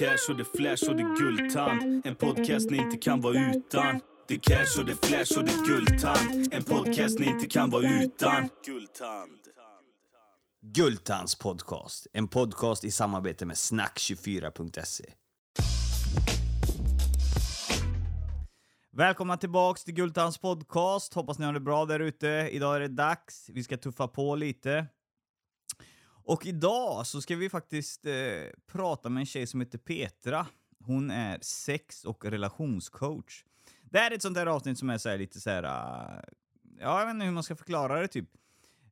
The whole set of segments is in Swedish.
cash och det flash och det guldtand. En podcast ni inte kan vara utan. Det cash och det flash och det guldtand. En podcast ni inte kan vara utan. Guldtand. Gultans podcast, en podcast i samarbete med snack24.se. Välkomna tillbaks till Gultans podcast. Hoppas ni har det bra där ute. Idag är det dags. Vi ska tuffa på lite. Och idag så ska vi faktiskt eh, prata med en tjej som heter Petra. Hon är sex och relationscoach. Det här är ett sånt där avsnitt som är så här lite så här... Uh, ja, jag vet inte hur man ska förklara det typ.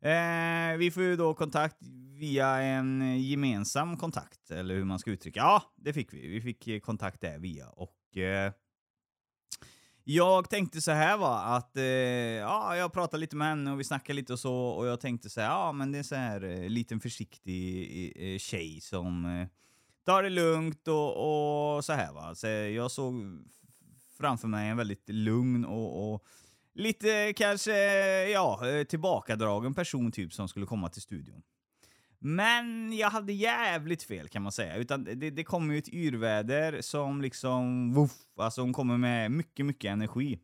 Eh, vi får ju då kontakt via en gemensam kontakt, eller hur man ska uttrycka. Ja, det fick vi. Vi fick eh, kontakt där via och... Eh, jag tänkte så här va, att eh, ja, jag pratade lite med henne och vi snackade lite och så och jag tänkte så här, ja men det är så här eh, liten försiktig eh, eh tjej som eh, tar det lugnt och, och så här va. Så jag såg framför mig en väldigt lugn och, och lite kanske, ja, eh, tillbakadragen person typ som skulle komma till studion. Men jag hade jävligt fel kan man säga. Utan det, det kommer ju ett yrväder som liksom, woof, alltså hon kommer med mycket, mycket energi.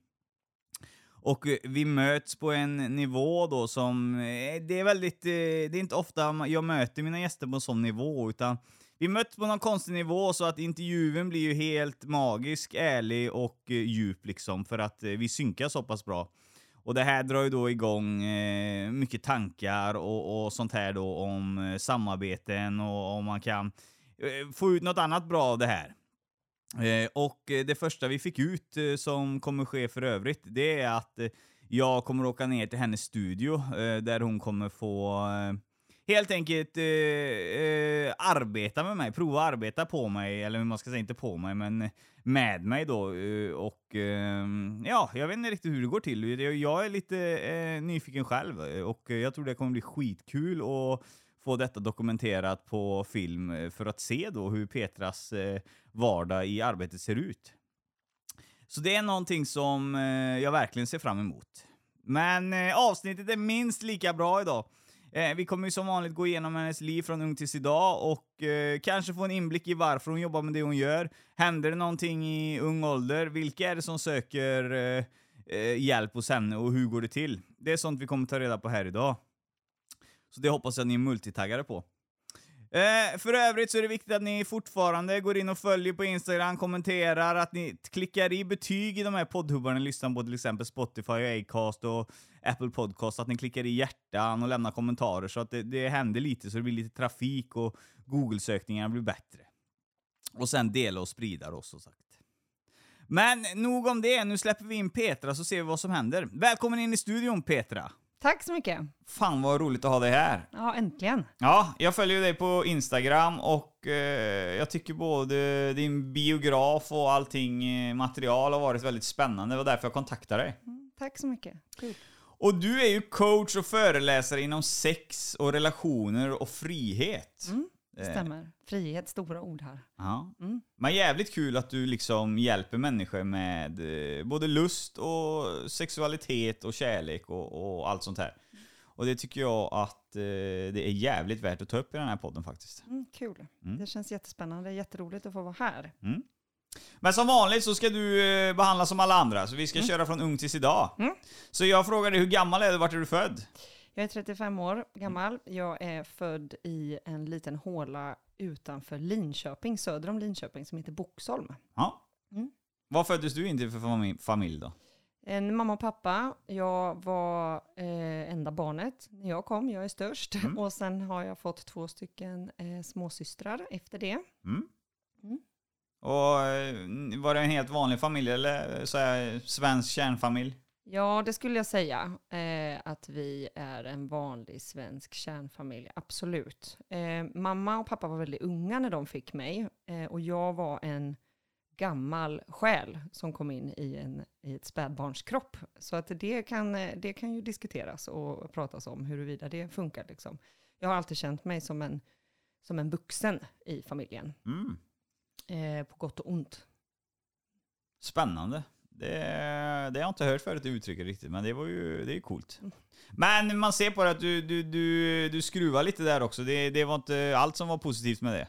Och vi möts på en nivå då som, eh, det är väldigt, eh, det är inte ofta jag möter mina gäster på en sån nivå, utan vi möts på någon konstig nivå så att intervjun blir ju helt magisk, ärlig och eh, djup liksom, för att vi synkar så pass bra. Och det här drar ju då igång eh, mycket tankar och, och, sånt här då om eh, samarbeten och om man kan eh, få ut något annat bra av det här. Eh, och det första vi fick ut eh, som kommer ske för övrigt, det är att eh, jag kommer åka ner till hennes studio eh, där hon kommer få eh, helt enkelt eh, eh, arbeta med mig, prova arbeta på mig, eller hur man ska säga, inte på mig, men med mig då. Eh, och ehm, ja, jag vet inte riktigt hur det går till. Jag är lite eh, nyfiken själv eh, och jag tror det kommer bli skitkul att få detta dokumenterat på film eh, för att se då hur Petras vardag i arbetet ser ut. Så det är någonting som jag verkligen ser fram emot. Men avsnittet är minst lika bra idag. Eh, vi kommer ju som vanligt gå igenom hennes liv från ung tills idag och eh, kanske få en inblick i varför hon jobbar med det hon gör. Händer det någonting i ung ålder? Vilka är det som söker eh, eh hjälp hos henne och hur går det till? Det är sånt vi kommer ta reda på här idag. Så det hoppas jag ni är multitaggade på. Eh, för övrigt så är det viktigt att ni fortfarande går in och följer på Instagram, kommenterar, att ni klickar i betyg i de här poddhubbarna ni lyssnar på, till exempel Spotify, Acast och Apple Podcast, att ni klickar i hjärtan och lämnar kommentarer så att det, det händer lite, så det blir lite trafik och Google-sökningarna blir bättre. Och sen dela och sprida då, som sagt. Men nog om det, nu släpper vi in Petra så ser vi vad som händer. Välkommen in i studion Petra! Tack så mycket. Fan vad roligt att ha dig här. Ja, äntligen. Ja, jag följer dig på Instagram och eh, jag tycker både din biograf och allting eh, material har varit väldigt spännande. Det var därför jag kontaktade dig. Mm, tack så mycket. Kul. Och du är ju coach och föreläsare inom sex och relationer och frihet. Mm. Det stämmer. Frihet, stora ord här. Ja. Mm. Men jävligt kul att du liksom hjälper människor med eh, både lust och sexualitet och kärlek och, och allt sånt här. Och det tycker jag att eh, det är jävligt värt att ta upp i den här podden faktiskt. Mm, kul. Mm. Det känns jättespännande. Jätteroligt att få vara här. Mm. Men som vanligt så ska du eh, behandlas som alla andra, så vi ska mm. köra från ung tills idag. Mm. Så jag frågar dig, hur gammal är du? Vart är du född? Jag är 35 år gammal. Jag är född i en liten håla utanför Linköping, söder om Linköping, som heter Boxholm. Ja. Mm. Vad föddes du in till för familj då? En mamma och pappa. Jag var eh, enda barnet när jag kom. Jag är störst. Mm. Och sen har jag fått två stycken eh, småsystrar efter det. Mm. Mm. Och eh, var det en helt vanlig familj eller så här, svensk kärnfamilj? Ja, det skulle jag säga. Eh, att vi är en vanlig svensk kärnfamilj, absolut. Eh, mamma och pappa var väldigt unga när de fick mig. Eh, och jag var en gammal själ som kom in i, en, i ett spädbarnskropp. Så att det kan, det kan ju diskuteras och pratas om huruvida det funkar. Liksom. Jag har alltid känt mig som en, som en vuxen i familjen. Mm. Eh, på gott och ont. Spännande. Det, det har jag inte hört förut det uttrycket riktigt, men det var ju det är coolt. Men man ser på det att du, du, du, du skruvar lite där också. Det, det var inte allt som var positivt med det.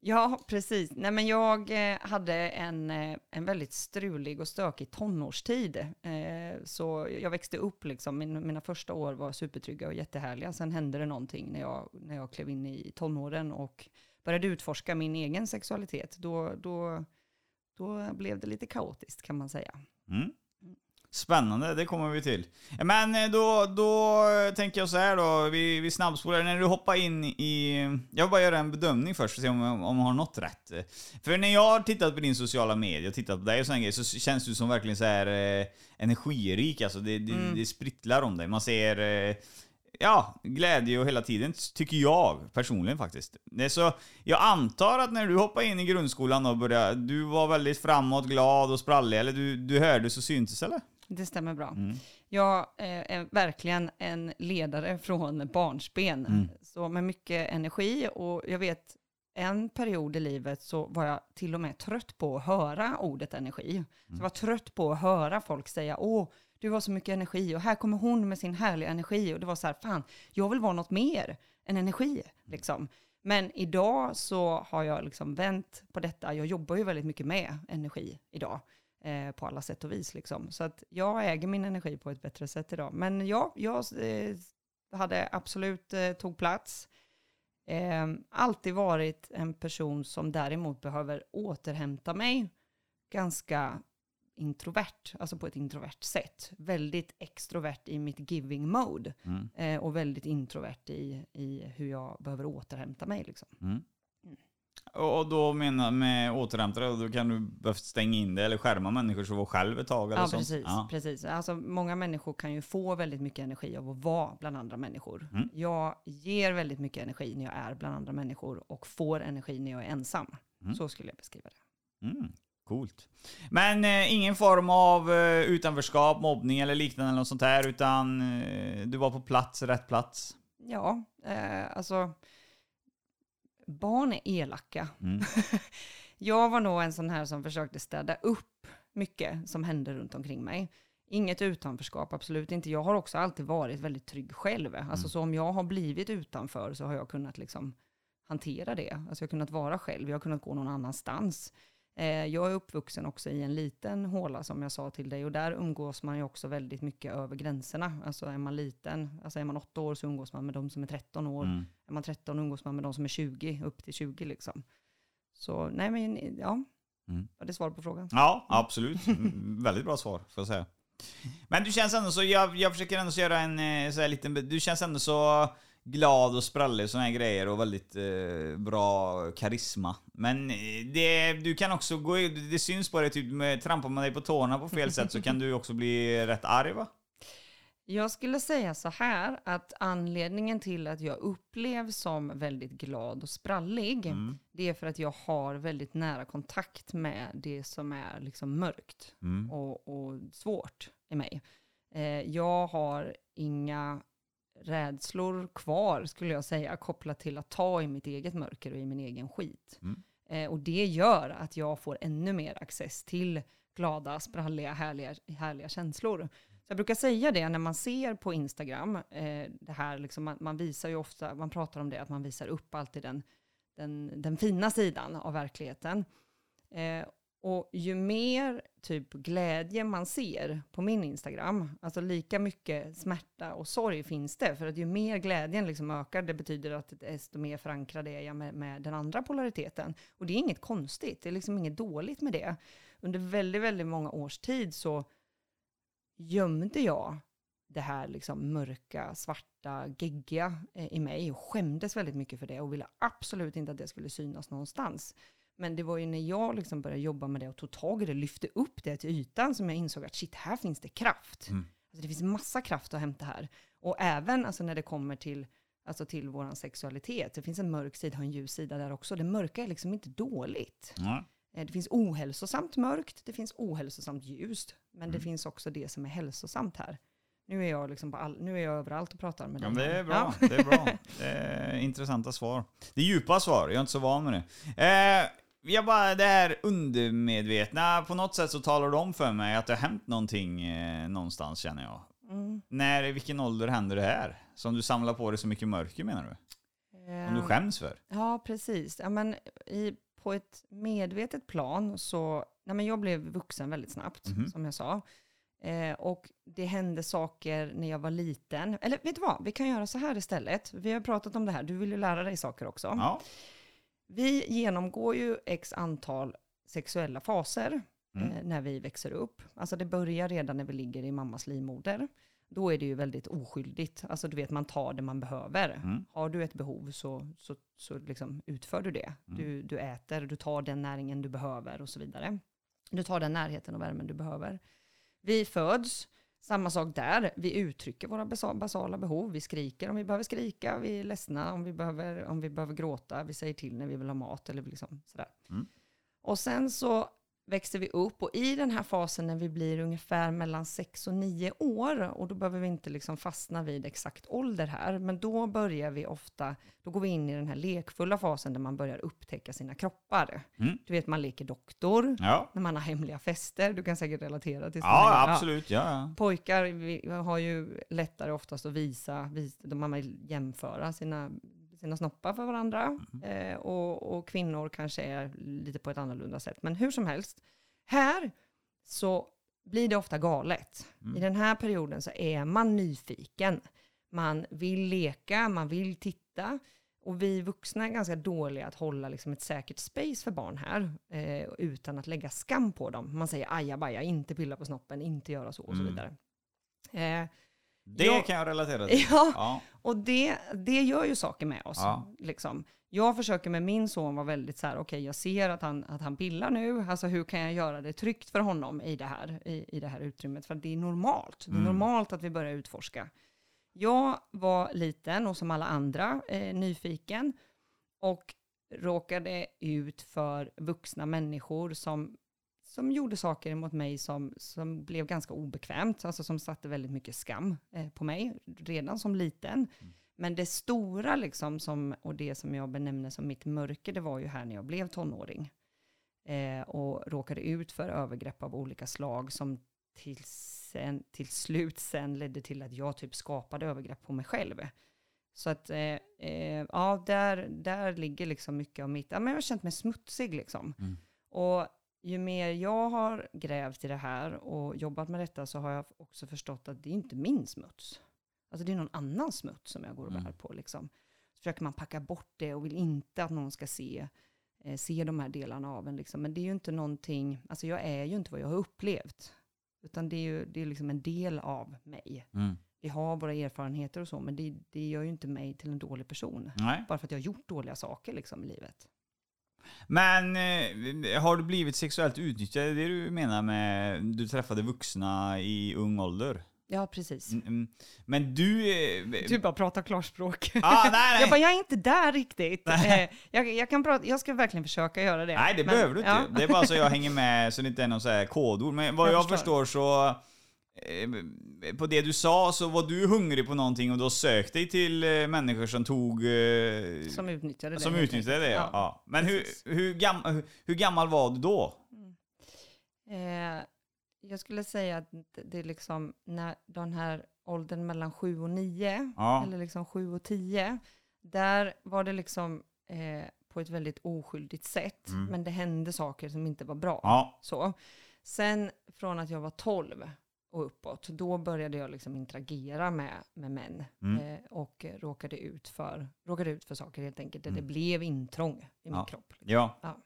Ja, precis. Nej, men jag eh, hade en, eh, en väldigt strulig och stökig tonårstid. Eh, så jag växte upp, liksom, min, mina första år var supertrygga och jättehärliga. Sen hände det någonting när jag, när jag klev in i tonåren och började utforska min egen sexualitet. Då, då, då blev det lite kaotiskt kan man säga. Mm. Spännande, det kommer vi till. Men eh, då, då tänker jag så här då, vi, vi snabbspolar. När du hoppar in i... Jag vill bara göra en bedömning först och se om, om jag har något rätt. För när jag har tittat på din sociala medier, tittat på dig och sådana grejer, så känns du som verkligen så här eh, energirik. Alltså det, det, Mm. det sprittlar om dig. Man ser... Eh, Ja, glädje och hela tiden, tycker jag personligen faktiskt. Så, jag antar att när du hoppade in i grundskolan och började, du var väldigt framåt, glad och sprallig, eller du, du hördes och syntes eller? Det stämmer bra. Mm. Jag eh, är verkligen en ledare från barnsben. Mm. Så med mycket energi och jag vet en period i livet så var jag till och med trött på att höra ordet energi. Så jag var trött på att höra folk säga åh, du har så mycket energi och här kommer hon med sin härliga energi och det var så här, fan, jag vill vara något mer än energi liksom. Men idag så har jag liksom vänt på detta. Jag jobbar ju väldigt mycket med energi idag eh, på alla sätt och vis. Liksom. Så att jag äger min energi på ett bättre sätt idag. Men ja, jag eh, hade absolut eh, tog plats. Eh, alltid varit en person som däremot behöver återhämta mig ganska introvert, alltså på ett introvert sätt. Väldigt extrovert i mitt giving mode Mm. eh, och väldigt introvert i, i hur jag behöver återhämta mig. Liksom. Mm. Och och då menar med återhämtare, då kan du behövt stänga in det eller skärma människor så var själv ett tag eller Ja, sånt? precis. precis. Alltså, många människor kan ju få väldigt mycket energi av att vara bland andra människor. Mm. Jag ger väldigt mycket energi när jag är bland andra människor och får energi när jag är ensam. Mm. Så skulle jag beskriva det. Mm. Coolt. Men eh, ingen form av eh, utanförskap, mobbning eller liknande eller något sånt här, utan eh, du var på plats, rätt plats? Ja, eh, alltså barn är elaka. Mm. jag var nog en sån här som försökte städa upp mycket som hände runt omkring mig. Inget utanförskap, absolut inte. Jag har också alltid varit väldigt trygg själv. Alltså Mm. så om jag har blivit utanför så har jag kunnat liksom hantera det. Alltså jag har kunnat vara själv, jag har kunnat gå någon annanstans. Eh, jag är uppvuxen också i en liten håla som jag sa till dig och där umgås man ju också väldigt mycket över gränserna. Alltså är man liten, alltså är man åtta år så umgås man med de som är 13 år. Mm. Är man 13 umgås man med de som är 20, upp till 20 liksom. Så nej men ja, Mm. var det svar på frågan? Ja, absolut. Väldigt bra svar, får jag säga. Men du känns ändå så, jag, jag försöker ändå så göra en eh, så här liten, du känns ändå så glad och sprallig och såna här grejer och väldigt eh, bra karisma. Men eh, det, du kan också gå, det syns på dig, typ med, trampar man dig på tårna på fel sätt så kan du också bli rätt arg va? Jag skulle säga så här att anledningen till att jag upplevs som väldigt glad och sprallig, Mm. det är för att jag har väldigt nära kontakt med det som är liksom mörkt Mm. och, och svårt i mig. Eh, jag har inga rädslor kvar, skulle jag säga, kopplat till att ta i mitt eget mörker och i min egen skit. Mm. Eh, och det gör att jag får ännu mer access till glada, spralliga, härliga, härliga känslor. Så jag brukar säga det när man ser på Instagram, eh, det här liksom, man, man visar ju ofta, man pratar om det, att man visar upp alltid den, den, den fina sidan av verkligheten. Eh, och ju mer typ glädje man ser på min Instagram, alltså lika mycket smärta och sorg finns det. För att ju mer glädjen liksom ökar, det betyder att desto mer förankrad är jag med, med den andra polariteten. Och det är inget konstigt, det är liksom inget dåligt med det. Under väldigt, väldigt många års tid så gömde jag det här liksom mörka, svarta, geggiga eh, i mig och skämdes väldigt mycket för det och ville absolut inte att det skulle synas någonstans. Men det var ju när jag liksom började jobba med det och tog tag i det, lyfte upp det till ytan som jag insåg att shit, här finns det kraft. Mm. Alltså det finns massa kraft att hämta här. Och även alltså när det kommer till, alltså till vår sexualitet, det finns en mörk sida och en ljus sida där också. Det mörka är liksom inte dåligt. Ja. Eh, Det finns ohälsosamt mörkt, det finns ohälsosamt ljust, men det Mm. finns också det som är hälsosamt här. Nu är jag, liksom all, nu är jag överallt och pratar med Ja, dig. men det är bra. Det är bra. Det är intressanta svar. Det är djupa svar, jag är inte så van med det. Eh, jag bara, det här undermedvetna, på något sätt så talar du om för mig att det har hänt någonting eh, någonstans känner jag. Mm. När, i vilken ålder händer det här? Som du samlar på dig så mycket mörker menar du? Som du Eh, skäms för? Ja, precis. Ja, men i, på ett medvetet plan så, nej men jag blev vuxen väldigt snabbt, Mhm. som jag sa. Eh, och det hände saker när jag var liten. Eller vet du vad, vi kan göra så här istället. Vi har pratat om det här, du vill ju lära dig saker också. Ja. Vi genomgår ju x antal sexuella faser Mm. eh, när vi växer upp. Alltså det börjar redan när vi ligger i mammas livmoder. Då är det ju väldigt oskyldigt. Alltså du vet, man tar det man behöver. Mm. Har du ett behov så, så, så liksom utför du det. Mm. Du, du äter, du tar den näringen du behöver och så vidare. Du tar den närheten och värmen du behöver. Vi föds, samma sak där. Vi uttrycker våra basa- basala behov. Vi skriker om vi behöver skrika, vi är ledsna om vi behöver, om vi behöver gråta, vi säger till när vi vill ha mat eller liksom sådär. Mm. Och sen så växer vi upp och i den här fasen när vi blir ungefär mellan 6 och 9 år, och då behöver vi inte liksom fastna vid exakt ålder här, men då börjar vi ofta, då går vi in i den här lekfulla fasen där man börjar upptäcka sina kroppar. Mm. Du vet, man leker doktor, Ja. när man har hemliga fester, du kan säkert relatera till såna Ja, här- absolut. Ja, ja. Pojkar har ju lättare oftast att visa, visa de man jämföra sina, sina snoppar för varandra. Eh, och, och kvinnor kanske är lite på ett annorlunda sätt. Men hur som helst, här så blir det ofta galet. Mm. I den här perioden så är man nyfiken. Man vill leka, man vill titta. Och vi vuxna är ganska dåliga att hålla liksom ett säkert space för barn här, eh, utan att lägga skam på dem. Man säger ajabaja, inte pilla på snoppen, inte göra så och så Mm. vidare. Eh, Det Ja. kan jag relatera till. ja, Ja. och det, det gör ju saker med oss. Ja. Liksom. Jag försöker med min son vara väldigt så här, okej jag ser att han, att han pillar nu, alltså hur kan jag göra det tryggt för honom i det här, i, i det här utrymmet? För det är normalt, det är Mm. normalt att vi börjar utforska. Jag var liten och som alla andra eh, nyfiken och råkade ut för vuxna människor som, som gjorde saker mot mig som, som blev ganska obekvämt, alltså som satte väldigt mycket skam eh, på mig redan som liten. Men det stora liksom som, och det som jag benämner som mitt mörker, det var ju här när jag blev tonåring. Eh, och råkade ut för övergrepp av olika slag som till, sen, till slut sen ledde till att jag typ skapade övergrepp på mig själv. Så att, eh, eh, ja, där, där ligger liksom mycket av mitt, ja men jag har känt mig smutsig liksom. Mm. Och ju mer jag har grävt i det här och jobbat med detta så har jag också förstått att det är inte min smuts. Alltså det är någon annans smuts som jag går och bär Mm. på liksom. Så försöker man packa bort det och vill inte att någon ska se, eh, se de här delarna av en liksom. Men det är ju inte någonting, alltså jag är ju inte vad jag har upplevt. Utan det är ju det är liksom en del av mig. Mm. Vi har våra erfarenheter och så, men det, det gör ju inte mig till en dålig person. Nej. Bara för att jag har gjort dåliga saker liksom i livet. Men eh, har du blivit sexuellt utnyttjad? Är det du menar med du träffade vuxna i ung ålder? Ja, precis. Mm, mm. Men du... eh, Du bara pratar klarspråk. Ah, nej, nej. Jag bara, jag är inte där riktigt. Eh, jag, jag, kan prata, jag ska verkligen försöka göra det. Nej, det Men- behöver du inte. ja. Det är bara så jag hänger med så det inte är någon så här kodord. Men vad Jag jag, förstår. förstår så... eh, På det du sa så var du hungrig på någonting och då sökte dig till eh, människor som tog... eh, Som utnyttjade det. som utnyttjade det, ja. ja. Men hur, hur, gam, hur, gammal var du då? Eh, jag skulle säga att det är liksom när den här åldern mellan sju och nio, Ja. eller liksom sju och tio, där var det liksom eh, på ett väldigt oskyldigt sätt, Mm. men det hände saker som inte var bra. Ja. Så. Sen från att jag var 12 och uppåt, då började jag liksom interagera med, med män Mm. eh, och råkade ut, för, råkade ut för saker helt enkelt, Mm. det blev intrång i min Ja. kropp. Ja. Ja.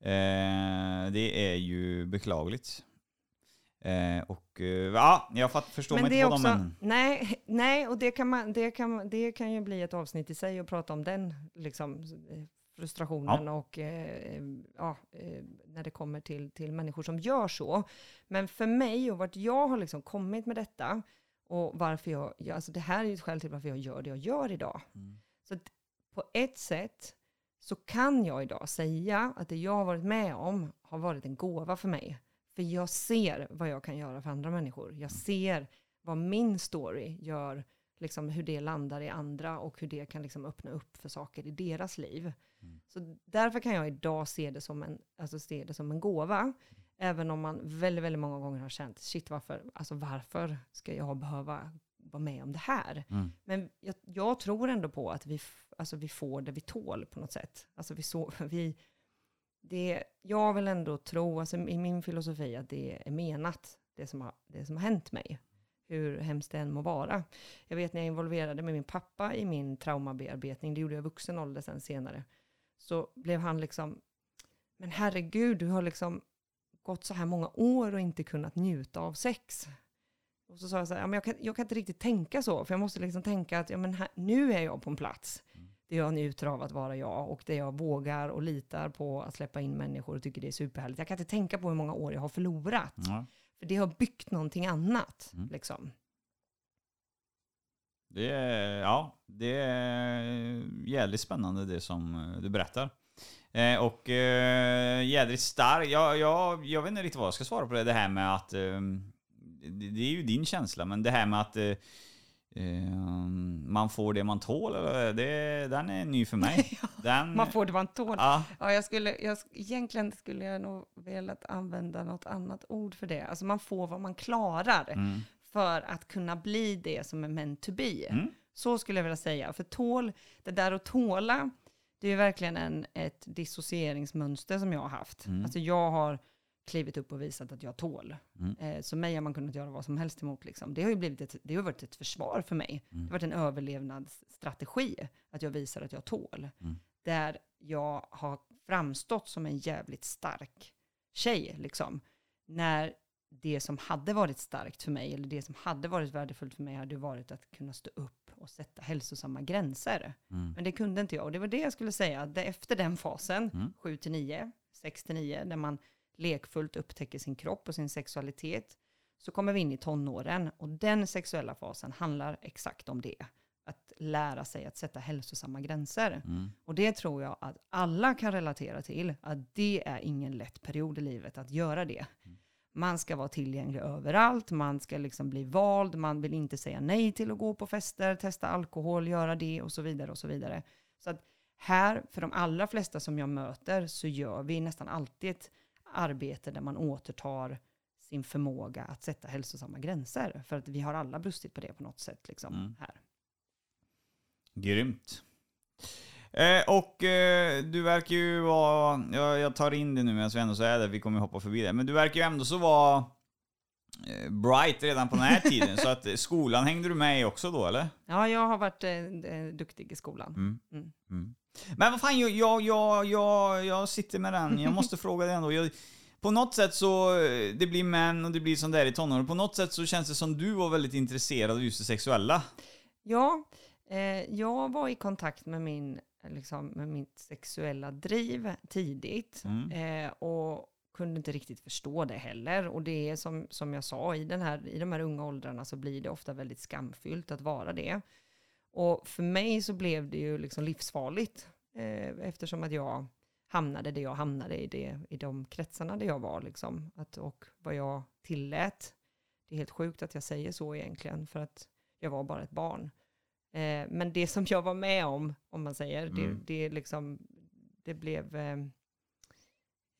Eh, det är ju beklagligt. Eh, och eh, ja, jag fatt, förstår Men mig inte på också, dem nej, nej, och det kan, man, det, kan, det kan ju bli ett avsnitt i sig att prata om den liksom, eh, frustrationen och eh, ja, eh, när det kommer till, till människor som gör så. Men för mig och vart jag har liksom kommit med detta och varför jag, ja, alltså det här är ju ett skäl till varför jag gör det jag gör idag. Mm. Så på ett sätt så kan jag idag säga att det jag har varit med om har varit en gåva för mig. För jag ser vad jag kan göra för andra människor. Jag ser vad min story gör, liksom hur det landar i andra och hur det kan liksom öppna upp för saker i deras liv. Mm. Så därför kan jag idag se det som en, alltså se det som en gåva. Även om man väldigt, väldigt många gånger har känt, shit varför, alltså varför ska jag behöva vara med om det här? Mm. Men jag, jag tror ändå på att vi, alltså vi får det vi tål på något sätt. Alltså vi så, vi, det, jag vill ändå tro, alltså i min filosofi, att det är menat, det som har, det som har hänt mig. Hur hemskt det än må vara. Jag vet när jag involverade med min pappa i min traumabearbetning, det gjorde jag i vuxen ålder sen senare, så blev han liksom, men herregud, du har liksom gått så här många år och inte kunnat njuta av sex. Och så sa jag så här, ja, men jag, kan, jag kan inte riktigt tänka så, för jag måste liksom tänka att ja, men här, nu är jag på en plats Mm. där jag njuter av att vara jag och där jag vågar och litar på att släppa in människor och tycker det är superhärligt. Jag kan inte tänka på hur många år jag har förlorat, Ja. för det har byggt någonting annat. Mm. Liksom. Det är, ja, det är jävligt spännande det som eh, du berättar. Eh, och eh, jädrigt stark. Jag, jag, jag vet inte riktigt vad jag ska svara på det, det här med att... Eh, det, det är ju din känsla, men det här med att eh, eh, man får det man tål, eller, det, den är ny för mig. Den, Man får det man tål. Ja, Ja, jag skulle, jag, egentligen skulle jag nog velat använda något annat ord för det. Alltså man får vad man klarar mm, för att kunna bli det som är meant to be. mm, Så skulle jag vilja säga. För tål, det där att tåla, det är verkligen en, ett dissocieringsmönster som jag har haft. Mm. Alltså jag har klivit upp och visat att jag tål. Mm. Eh, så mig har man kunnat göra vad som helst emot. Liksom. Det har ju blivit ett, det har varit ett försvar för mig. Mm. Det har varit en överlevnadsstrategi, att jag visar att jag tål. Mm. Där jag har framstått som en jävligt stark tjej, liksom. När det som hade varit starkt för mig, eller det som hade varit värdefullt för mig, hade varit att kunna stå upp och sätta hälsosamma gränser. mm, Men det kunde inte jag. Och det var det jag skulle säga, det- efter den fasen, Mm. 7 till 9, 6 till 9, där man lekfullt upptäcker sin kropp och sin sexualitet, så kommer vi in i tonåren. Och den sexuella fasen handlar exakt om det. Att lära sig att sätta hälsosamma gränser. mm, Och det tror jag att alla kan relatera till, att det är ingen lätt period i livet att göra det. Man ska vara tillgänglig överallt, man ska liksom bli vald, man vill inte säga nej till att gå på fester, testa alkohol, göra det och så vidare och så vidare. Så att här, för de allra flesta som jag möter, så gör vi nästan alltid ett arbete där man återtar sin förmåga att sätta hälsosamma gränser. För att vi har alla brustit på det på något sätt liksom, Mm. här. Grymt. Eh, och eh, du verkar ju vara, jag, jag tar in det nu medan vi ändå så är där, vi kommer hoppa förbi det, men du verkar ju ändå så vara eh, bright redan på den här tiden, så att eh, skolan hängde du med i också då eller? Ja, jag har varit eh, eh, duktig i skolan. Mm. Mm. Mm. Men vad fan, jag, jag, jag, jag, jag sitter med den, jag måste fråga dig ändå. Jag, på något sätt så, det blir män och det blir sånt där i tonåren, på något sätt så känns det som du var väldigt intresserad av just det sexuella. Ja, eh, jag var i kontakt med, min, liksom, med mitt sexuella driv tidigt Mm. eh, och kunde inte riktigt förstå det heller. Och det är som, som jag sa, i, den här, i de här unga åldrarna så blir det ofta väldigt skamfyllt att vara det. Och för mig så blev det ju liksom livsfarligt eh, eftersom att jag hamnade där jag hamnade i, det, i de kretsarna där jag var. Liksom. Att, och vad jag tillät. Det är helt sjukt att jag säger så egentligen, för att jag var bara ett barn. Eh, men det som jag var med om, om man säger, Mm. det, det, liksom, det blev... Eh,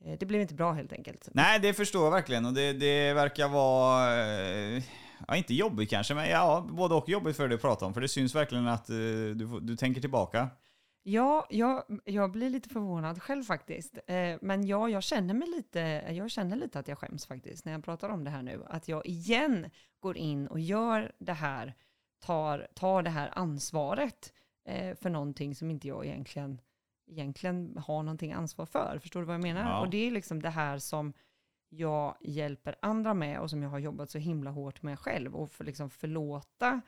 eh, det blev inte bra helt enkelt. Nej, det förstår jag verkligen och det, det verkar vara, eh, ja inte jobbigt kanske, men ja, både och jobbigt för dig att prata om, för det syns verkligen att eh, du, du tänker tillbaka. Ja, jag, jag blir lite förvånad själv faktiskt. Eh, men ja, jag känner mig lite, jag känner lite att jag skäms faktiskt när jag pratar om det här nu. Att jag igen går in och gör det här, tar, tar det här ansvaret eh, för någonting som inte jag egentligen, egentligen har någonting ansvar för. Förstår du vad jag menar? Ja. Och det är liksom det här som jag hjälper andra med och som jag har jobbat så himla hårt med själv. Och för liksom förlåta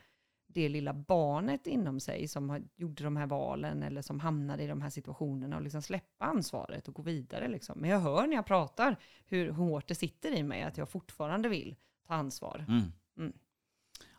det lilla barnet inom sig som har, gjorde de här valen eller som hamnade i de här situationerna och liksom släppa ansvaret och gå vidare. Liksom. Men jag hör när jag pratar hur hårt det sitter i mig att jag fortfarande vill ta ansvar. Mm. Mm.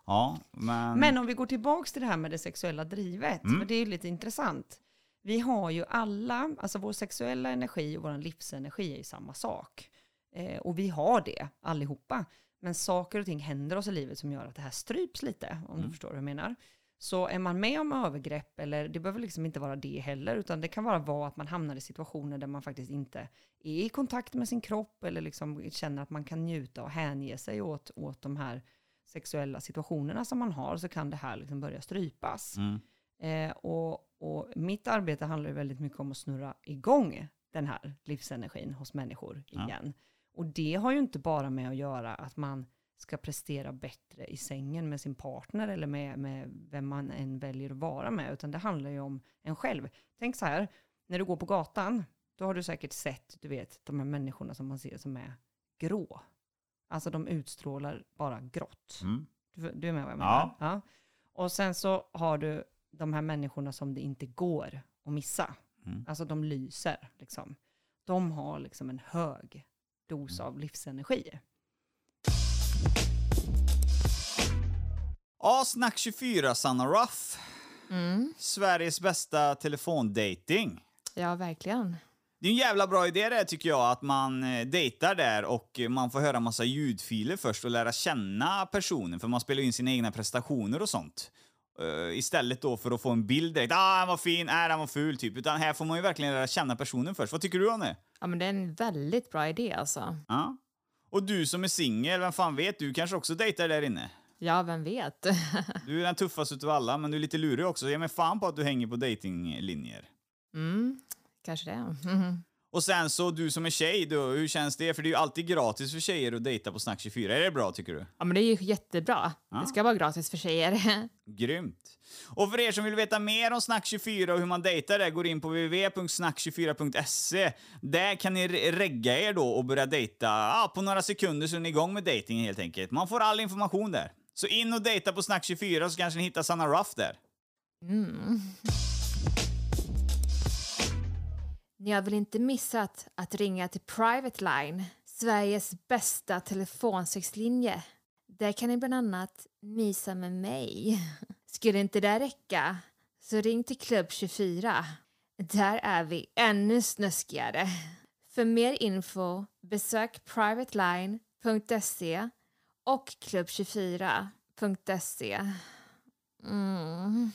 Ja, men... Men om vi går tillbaka till det här med det sexuella drivet, Mm. för det är lite intressant. Vi har ju alla, alltså vår sexuella energi och vår livsenergi är ju samma sak. Eh, och vi har det allihopa. Men saker och ting händer oss i livet som gör att det här stryps lite, om Mm. du förstår vad jag menar. Så är man med om övergrepp, eller det behöver liksom inte vara det heller, utan det kan bara vara att man hamnar i situationer där man faktiskt inte är i kontakt med sin kropp, eller liksom känner att man kan njuta och hänge sig åt, åt de här sexuella situationerna som man har, så kan det här liksom börja strypas. Mm. Eh, och Och mitt arbete handlar ju väldigt mycket om att snurra igång den här livsenergin hos människor Ja. igen. Och det har ju inte bara med att göra att man ska prestera bättre i sängen med sin partner eller med, med vem man än väljer att vara med, utan det handlar ju om en själv. Tänk så här, när du går på gatan, då har du säkert sett, du vet, de här människorna som man ser som är grå. Alltså de utstrålar bara grått. Mm. Du, du är med vad jag Ja. menar? Ja. Och sen så har du de här människorna som det inte går att missa. Mm. Alltså de lyser liksom. De har liksom en hög dos Mm. av livsenergi. Ja, Snack 24, Sanna Ruff. Mm. Sveriges bästa telefondating. Ja, verkligen. Det är en jävla bra idé det tycker jag, att man eh, dejtar där och man får höra massa ljudfiler först och lära känna personen, för man spelar in sina egna prestationer och sånt. Eh, istället då för att få en bild direkt, ah han var fin, nej han var ful typ. Utan här får man ju verkligen lära känna personen först. Vad tycker du om det? Ja, men det är en väldigt bra idé alltså. Ja. Och du som är singel, vem fan vet, du kanske också dejtar där inne? Ja, vem vet? Du är den tuffaste utav alla, men du är lite lurig också. Ge mig fan på att du hänger på datinglinjer. Mm, kanske det. Mhm. Och sen så, du som är tjej då, hur känns det? För det är ju alltid gratis för tjejer att dejta på Snack 24. Är det bra tycker du? Ja, men det är ju jättebra. Ja. Det ska vara gratis för tjejer. Grymt. Och för er som vill veta mer om Snack 24 och hur man dejtar där, går in på www.snack24.se. Där kan ni re- regga er då och börja dejta ja, på några sekunder så är ni igång med dejtingen helt enkelt. Man får all information där. Så in och dejta på Snack 24 så kanske ni hittar Sanna Ruff där. Mm. Ni har väl inte missat att ringa till Private Line, Sveriges bästa telefonsexlinje. Där kan ni bland annat mysa med mig. Skulle inte det räcka så ring till Klubb 24. Där är vi ännu snuskigare. För mer info besök privateline.se och klubb24.se. Mm.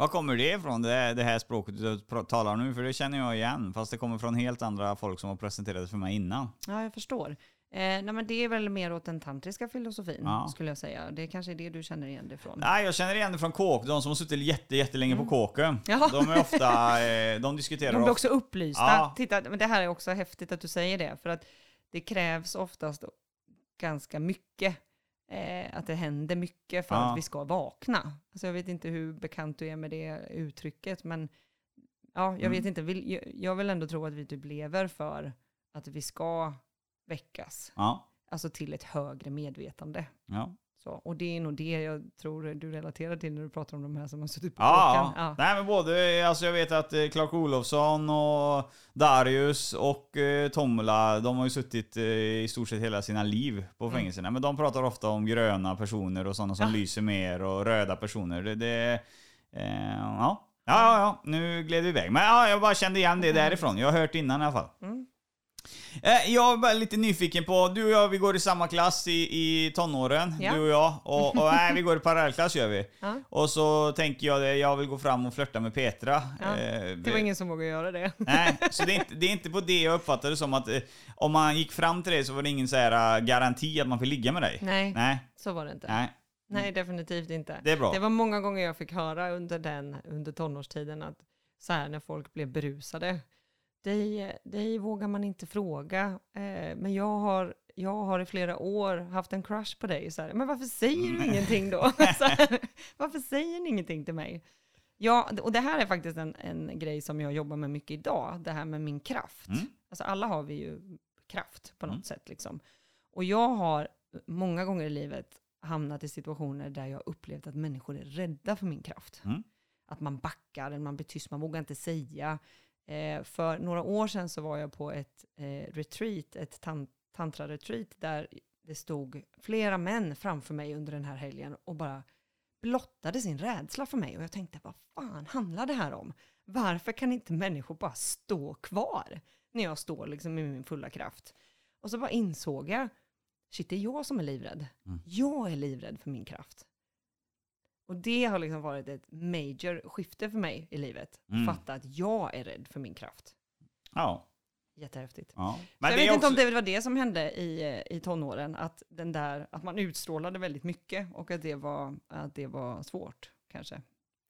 Var kommer det ifrån, det, det här språket du talar nu? För det känner jag igen, fast det kommer från helt andra folk som har presenterat det för mig innan. Ja, jag förstår. Eh, nej, men det är väl mer åt den tantriska filosofin, Ja. skulle jag säga. Det kanske är det du känner igen det ifrån. Nej, jag känner igen det från kåk, de som har suttit jätte, jättelänge på kåken. Mm. Ja. De är ofta, eh, de diskuterar De blir ofta- också upplysta. Ja. Titta, men det här är också häftigt att du säger det, för att det krävs oftast ganska mycket. Eh, att det händer mycket för Ja. att vi ska vakna. Alltså jag vet inte hur bekant du är med det uttrycket, men ja, jag Mm. vet inte. Vill, jag, vill ändå tro att vi typ lever för att vi ska väckas. Ja, Alltså till ett högre medvetande. ja. Så, och det är nog det jag tror du relaterar till när du pratar om de här som har suttit på Ja. Ja. nej men både, alltså jag vet att eh, Clark Olofsson och Darius och eh, Tomula, de har ju suttit eh, i stort sett hela sina liv på Mm. fängelserna. Men de pratar ofta om gröna personer och sådana som Ja. lyser mer och röda personer. Det, det eh, ja. Ja, ja, ja, nu gled vi iväg. Men ja, jag bara kände igen det därifrån. Jag har hört innan i alla fall. Mm. Eh, Jag är bara lite nyfiken på, du och jag vi går i samma klass i, i tonåren, Ja. du och jag. Och, och nej, vi går i parallellklass gör vi. Ja. Och så tänker jag det, jag vill gå fram och flörta med Petra. Ja, Eh, Det var ingen som vågade göra det. Nej, så det är, inte, det är inte på det jag uppfattade som att eh, om man gick fram till dig så var det ingen så här garanti att man fick ligga med dig. Nej, Nej, så var det inte. nej, Nej, definitivt inte. det är bra. Det var många gånger jag fick höra under den, under tonårstiden att så här när folk blev berusade. Dig, dig vågar man inte fråga, eh, men jag har, jag har i flera år haft en crush på dig. Så här, men varför säger du ingenting då? här, varför säger ni ingenting till mig? Ja, och det här är faktiskt en, en grej som jag jobbar med mycket idag, det här med min kraft. Mm. Alltså alla har vi ju kraft på något Mm. sätt liksom. Och jag har många gånger i livet hamnat i situationer där jag upplevt att människor är rädda för min kraft. Mm. Att man backar, eller man blir tyst, man vågar inte säga. Eh, för några år sedan så var jag på ett eh, retreat, ett tan- tantra-retreat, där det stod flera män framför mig under den här helgen och bara blottade sin rädsla för mig. Och jag tänkte, vad fan handlar det här om? Varför kan inte människor bara stå kvar när jag står liksom i min fulla kraft? Och så bara insåg jag, shit det är jag som är livrädd. Mm. Jag är livrädd för min kraft. Och det har liksom varit ett major skifte för mig i livet. Mm. Fatta att jag är rädd för min kraft. Ja. Jättehäftigt. Ja. Men jag vet är inte om också, det var det som hände i, eh, i tonåren, att, den där, att man utstrålade väldigt mycket och att det, var, att det var svårt kanske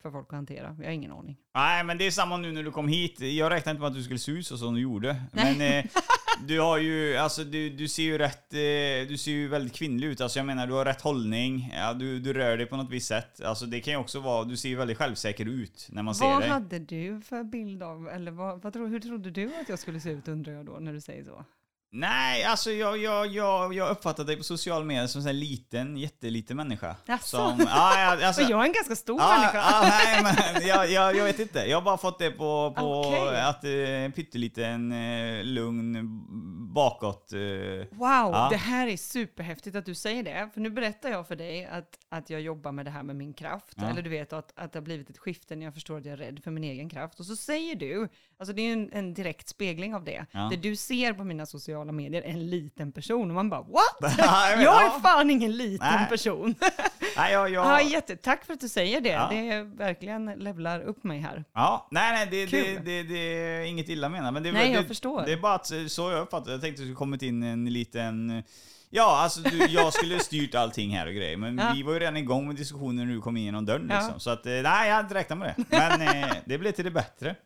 för folk att hantera. Jag har ingen aning. nej, men det är samma nu när du kom hit. Jag räknade inte med att du skulle se ut så som du gjorde. Nej. Men eh, du har ju, alltså du, du ser ju rätt, eh, du ser ju väldigt kvinnlig ut. Alltså jag menar, du har rätt hållning. Ja, du, du rör dig på något visst sätt. Alltså det kan ju också vara, du ser ju väldigt självsäker ut när man ser Vad dig. hade du för bild av, eller vad, vad hur trodde du att jag skulle se ut undrar jag då när du säger så? Nej, alltså jag, jag, jag, jag uppfattar dig på social media som en liten, jätteliten människa. Jaså? Som, ja, alltså, jag är en ganska stor Ja, människa. ja, nej, men jag, jag, jag vet inte. Jag har bara fått det på, på Okej. att eh, en pytteliten eh, lugn bakåt. Eh, Wow, Ja. det här är superhäftigt att du säger det. För nu berättar jag för dig att, att jag jobbar med det här med min kraft. Ja. Eller du vet att, att det har blivit ett skifte när jag förstår att jag är rädd för min egen kraft. Och så säger du, alltså det är ju en, en direkt spegling av det. Det du ser på mina sociala medier är en liten person. Och man bara what? Jag är fan ingen liten Nej. person. nej, jag, jag, Ja, jättetack för att du säger det. Ja. Det är verkligen levlar upp mig här. ja, nej, nej, det, det, det, det är inget illa menat. Men det, Nej, jag förstår. Det är bara att så jag uppfattar. Jag tänkte att det skulle kommit in en liten... Ja, alltså du, jag skulle styrt allting här och grejer. Men Ja. vi var ju redan igång med diskussionen när du kom in genom dörren Ja. liksom. Så att, eh, nej, jag hade inte räknat med det. Men eh, det blev till det bättre.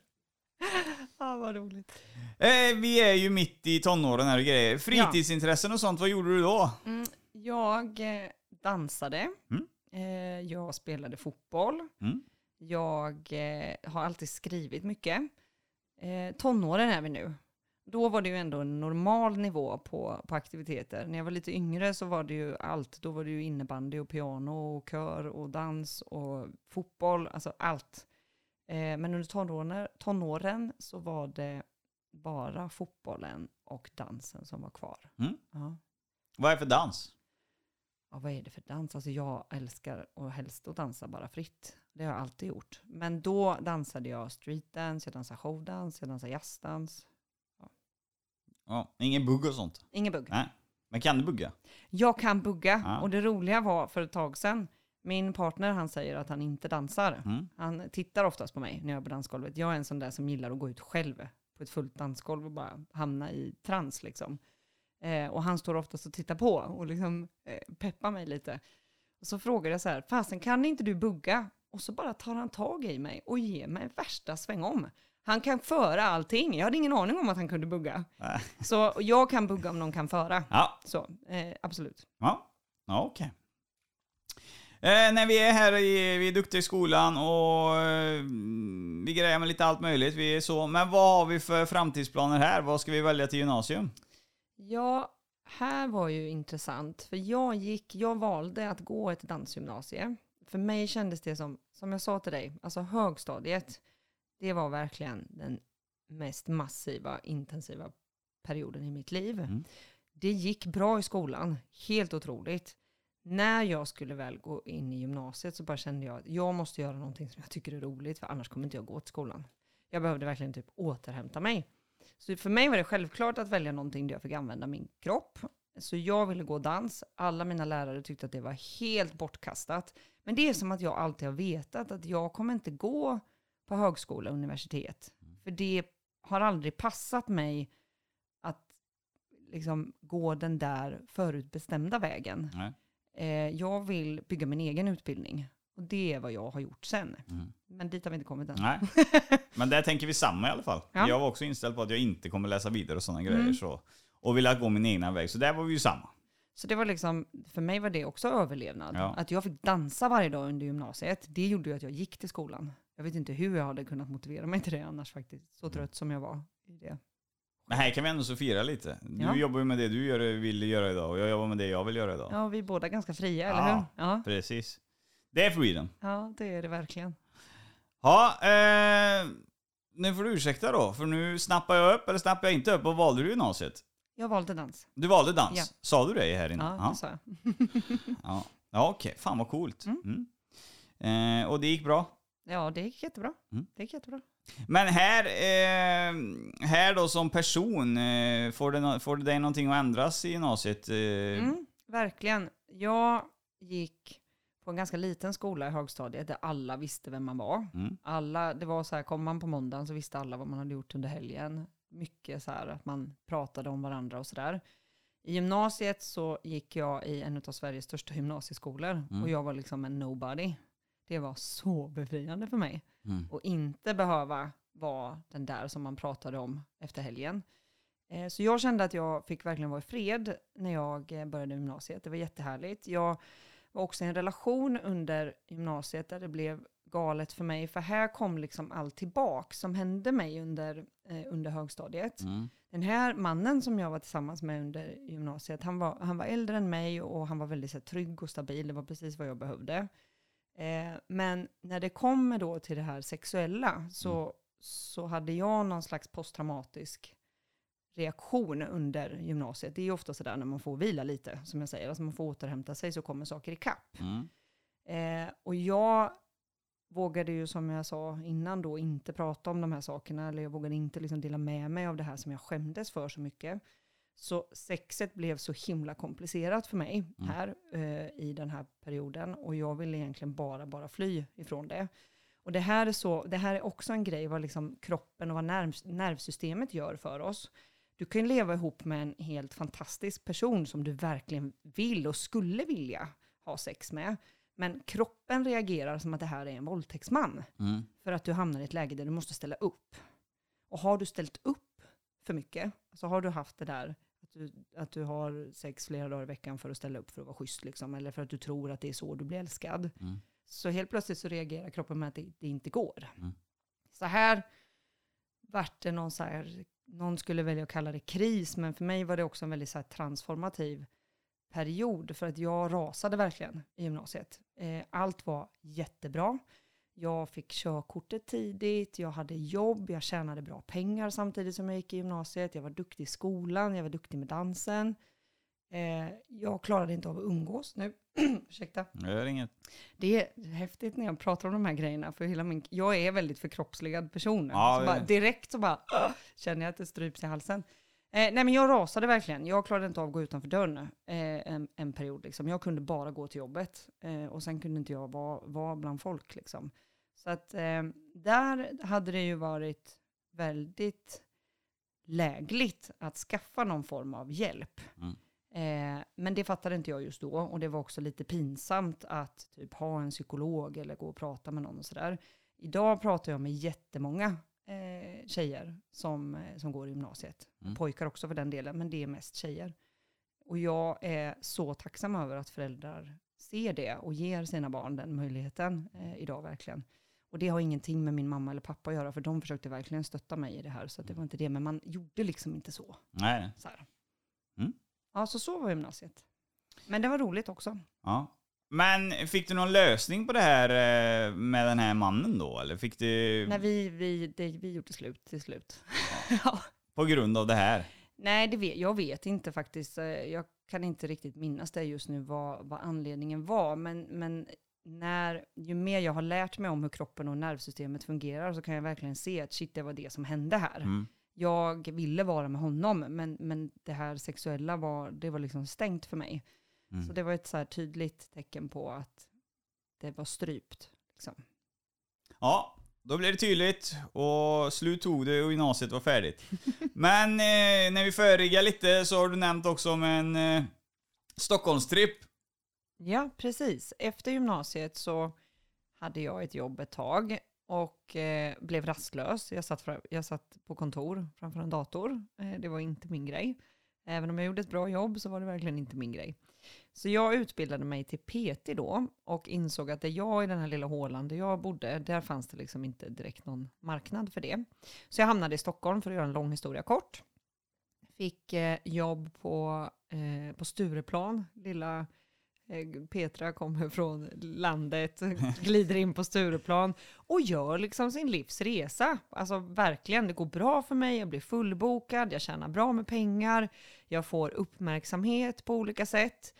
Ja, vad roligt. Eh, vi är ju mitt i tonåren här och grejer. Fritidsintressen och sånt, vad gjorde du då? Mm, jag eh, dansade. Mm. Eh, jag spelade fotboll. Mm. Jag eh, har alltid skrivit mycket. Eh, tonåren är vi nu. Då var det ju ändå en normal nivå på, på aktiviteter. När jag var lite yngre så var det ju allt. Då var det ju innebandy och piano och kör och dans och fotboll, alltså allt. Men under tonåren, tonåren så var det bara fotbollen och dansen som var kvar. Mm. Ja. Vad är det för dans? Ja, vad är det för dans? Alltså jag älskar och helst att dansa bara fritt. Det har jag alltid gjort. Men då dansade jag streetdance, jag dansade showdance, jag dansade jazzdans. Ja, ingen bugg och sånt? Ingen bugg. Nej. Men kan du bugga? Jag kan bugga. Ja. Och det roliga var för ett tag sedan, min partner han säger att han inte dansar. Mm. Han tittar oftast på mig när jag är på dansgolvet. Jag är en sån där som gillar att gå ut själv på ett fullt dansgolv och bara hamna i trans liksom. Eh, och han står oftast och tittar på och liksom eh, peppar mig lite. Och så frågar jag så här, fasen kan inte du bugga? Och så bara tar han tag i mig och ger mig värsta sväng om. Han kan föra allting. Jag hade ingen aning om att han kunde bugga. Nej. Så jag kan bugga om någon kan föra. Ja, Så, eh, absolut. ja. ja okej. Eh, när vi är här, i, vi är duktiga i skolan och eh, vi grejer med lite allt möjligt. Vi är så. Men vad har vi för framtidsplaner här? Vad ska vi välja till gymnasium? Ja, här var ju intressant, för jag gick, jag valde att gå ett dansgymnasie. För mig kändes det som, som jag sa till dig, alltså högstadiet, det var verkligen den mest massiva, intensiva perioden i mitt liv. Mm. Det gick bra i skolan, helt otroligt. När jag skulle väl gå in i gymnasiet så bara kände jag att jag måste göra någonting som jag tycker är roligt, för annars kommer inte jag gå till skolan. Jag behövde verkligen typ återhämta mig. Så för mig var det självklart att välja någonting där jag fick använda min kropp. Så jag ville gå dans. Alla mina lärare tyckte att det var helt bortkastat. Men det är som att jag alltid har vetat att jag kommer inte gå på högskola och universitet. För det har aldrig passat mig att liksom gå den där förutbestämda vägen. Nej. Eh, jag vill bygga min egen utbildning. Och det är vad jag har gjort sen. Mm. Men dit har vi inte kommit än. Nej. Men där tänker vi samma i alla fall. Ja. Jag var också inställd på att jag inte kommer läsa vidare och sådana grejer. Mm. Så, och ville gå min egna väg. Så där var vi ju samma. Så det var liksom, för mig var det också överlevnad. Ja. Att jag fick dansa varje dag under gymnasiet, det gjorde ju att jag gick till skolan. Jag vet inte hur jag hade kunnat motivera mig till det annars faktiskt. Så trött som jag var i det. Men här kan vi ändå så fira lite. Du Ja. jobbar ju med det du gör, vill göra idag och jag jobbar med det jag vill göra idag. Ja, vi är båda ganska fria, Ja. eller hur? Ja. Precis. Det är freedom. ja, det är det verkligen. Ja, eh, nu får du ursäkta då, för nu snappar jag upp, eller snappar jag inte upp, vad valde du gymnasiet? Jag valde dans. Du valde dans? Ja. Sa du det här inne? Ja, det sa jag. ja. ja okej. Fan vad coolt. Mm. Mm. Eh, och det gick bra? Ja, det gick jättebra. Mm. Det gick jättebra. Men här, eh, här då som person, eh, får, det får det dig någonting att ändras i gymnasiet? Eh, Mm, verkligen. Jag gick på en ganska liten skola i högstadiet där alla visste vem man var. Mm. Alla, det var så här, kom man på måndagen så visste alla vad man hade gjort under helgen. mycket så här att man pratade om varandra och sådär. I gymnasiet så gick jag i en av Sveriges största gymnasieskolor Mm. och jag var liksom en nobody. Det var så befriande för mig. Mm. Och inte behöva vara den där som man pratade om efter helgen. Eh, Så jag kände att jag fick verkligen vara i fred när jag eh, började gymnasiet. Det var jättehärligt. Jag var också i en relation under gymnasiet där det blev galet för mig. För här kom liksom allt tillbaka som hände mig under, eh, under högstadiet. Mm. Den här mannen som jag var tillsammans med under gymnasiet, han var, han var äldre än mig och han var väldigt så här, trygg och stabil. Det var precis vad jag behövde. Eh, men när det kommer då till det här sexuella så, så hade jag någon slags posttraumatisk reaktion under gymnasiet. Det är ju ofta sådär när man får vila lite, som jag säger. Alltså man får återhämta sig så kommer saker i kapp. Mm. Eh, och jag vågade ju som jag sa innan då inte prata om de här sakerna, eller jag vågade inte liksom dela med mig av det här som jag skämdes för så mycket. Så sexet blev så himla komplicerat för mig Mm. här eh, i den här perioden och jag ville egentligen bara, bara fly ifrån det. Och det här är, så, det här är också en grej vad liksom kroppen och vad nerv, nervsystemet gör för oss. Du kan leva ihop med en helt fantastisk person som du verkligen vill och skulle vilja ha sex med. Men kroppen reagerar som att det här är en våldtäktsman. Mm. För att du hamnar i ett läge där du måste ställa upp. Och har du ställt upp för mycket, så har du haft det där du, att du har sex flera dagar i veckan för att ställa upp för att vara schysst, liksom, eller för att du tror att det är så du blir älskad. Mm. Så helt plötsligt så reagerar kroppen med att det, det inte går. Mm. Så här vart det någon så här, någon skulle välja att kalla det kris, men för mig var det också en väldigt så här transformativ period, för att jag rasade verkligen i gymnasiet. Eh, allt var jättebra. Jag fick körkortet tidigt, jag hade jobb, jag tjänade bra pengar samtidigt som jag gick i gymnasiet. Jag var duktig i skolan, jag var duktig med dansen. Eh, jag klarade inte av att umgås nu. Ursäkta. Jag gör inget. Det är häftigt när jag pratar om de här grejerna, för hela min, jag är väldigt förkroppsligad person. Ja, så det- bara, direkt så bara känner jag att det stryps i halsen. Eh, nej men jag rasade verkligen. Jag klarade inte av att gå utanför dörren eh, en, en period. Liksom. Jag kunde bara gå till jobbet eh, och sen kunde inte jag vara, vara bland folk. Liksom. Så att eh, där hade det ju varit väldigt lägligt att skaffa någon form av hjälp. Mm. Eh, men det fattade inte jag just då och det var också lite pinsamt att typ ha en psykolog eller gå och prata med någon och sådär. Idag pratar jag med jättemånga eh, tjejer som, eh, som går i gymnasiet. Mm. Pojkar också för den delen, men det är mest tjejer. Och jag är så tacksam över att föräldrar ser det och ger sina barn den möjligheten eh, idag verkligen. Och det har ingenting med min mamma eller pappa att göra, för de försökte verkligen stötta mig i det här, så det var inte det, men man gjorde liksom inte så. Nej. så. Mm. Ja, så så var gymnasiet. Men det var roligt också. Ja. Men fick du någon lösning på det här eh, med den här mannen då? Eller fick du När vi, vi, det, vi gjorde slut till slut. ja. på grund av det här? Nej, det vet, jag vet inte faktiskt. Eh, Jag kan inte riktigt minnas det just nu vad, vad anledningen var. Men, men när, ju mer jag har lärt mig om hur kroppen och nervsystemet fungerar så kan jag verkligen se att shit, det var det som hände här. Mm. Jag ville vara med honom, men, men det här sexuella var, det var liksom stängt för mig. Mm. Så det var ett så här tydligt tecken på att det var strypt. Liksom. Ja, då blev det tydligt och slut tog det och gymnasiet var färdigt. Men eh, när vi förriggar lite så har du nämnt också om en eh, Stockholmstripp. Ja, precis. Efter gymnasiet så hade jag ett jobb ett tag och eh, blev rastlös. Jag satt, jag satt på kontor framför en dator. Eh, det var inte min grej. Även om jag gjorde ett bra jobb så var det verkligen inte min grej. Så jag utbildade mig till PT då och insåg att där jag i den här lilla hålan där jag bodde, där fanns det liksom inte direkt någon marknad för det. Så jag hamnade i Stockholm för att göra en lång historia kort. Fick eh, jobb på, eh, på Stureplan, lilla eh, Petra kommer från landet, glider in på Stureplan och gör liksom sin livs resa. Alltså verkligen, det går bra för mig, jag blir fullbokad, jag tjänar bra med pengar, jag får uppmärksamhet på olika sätt.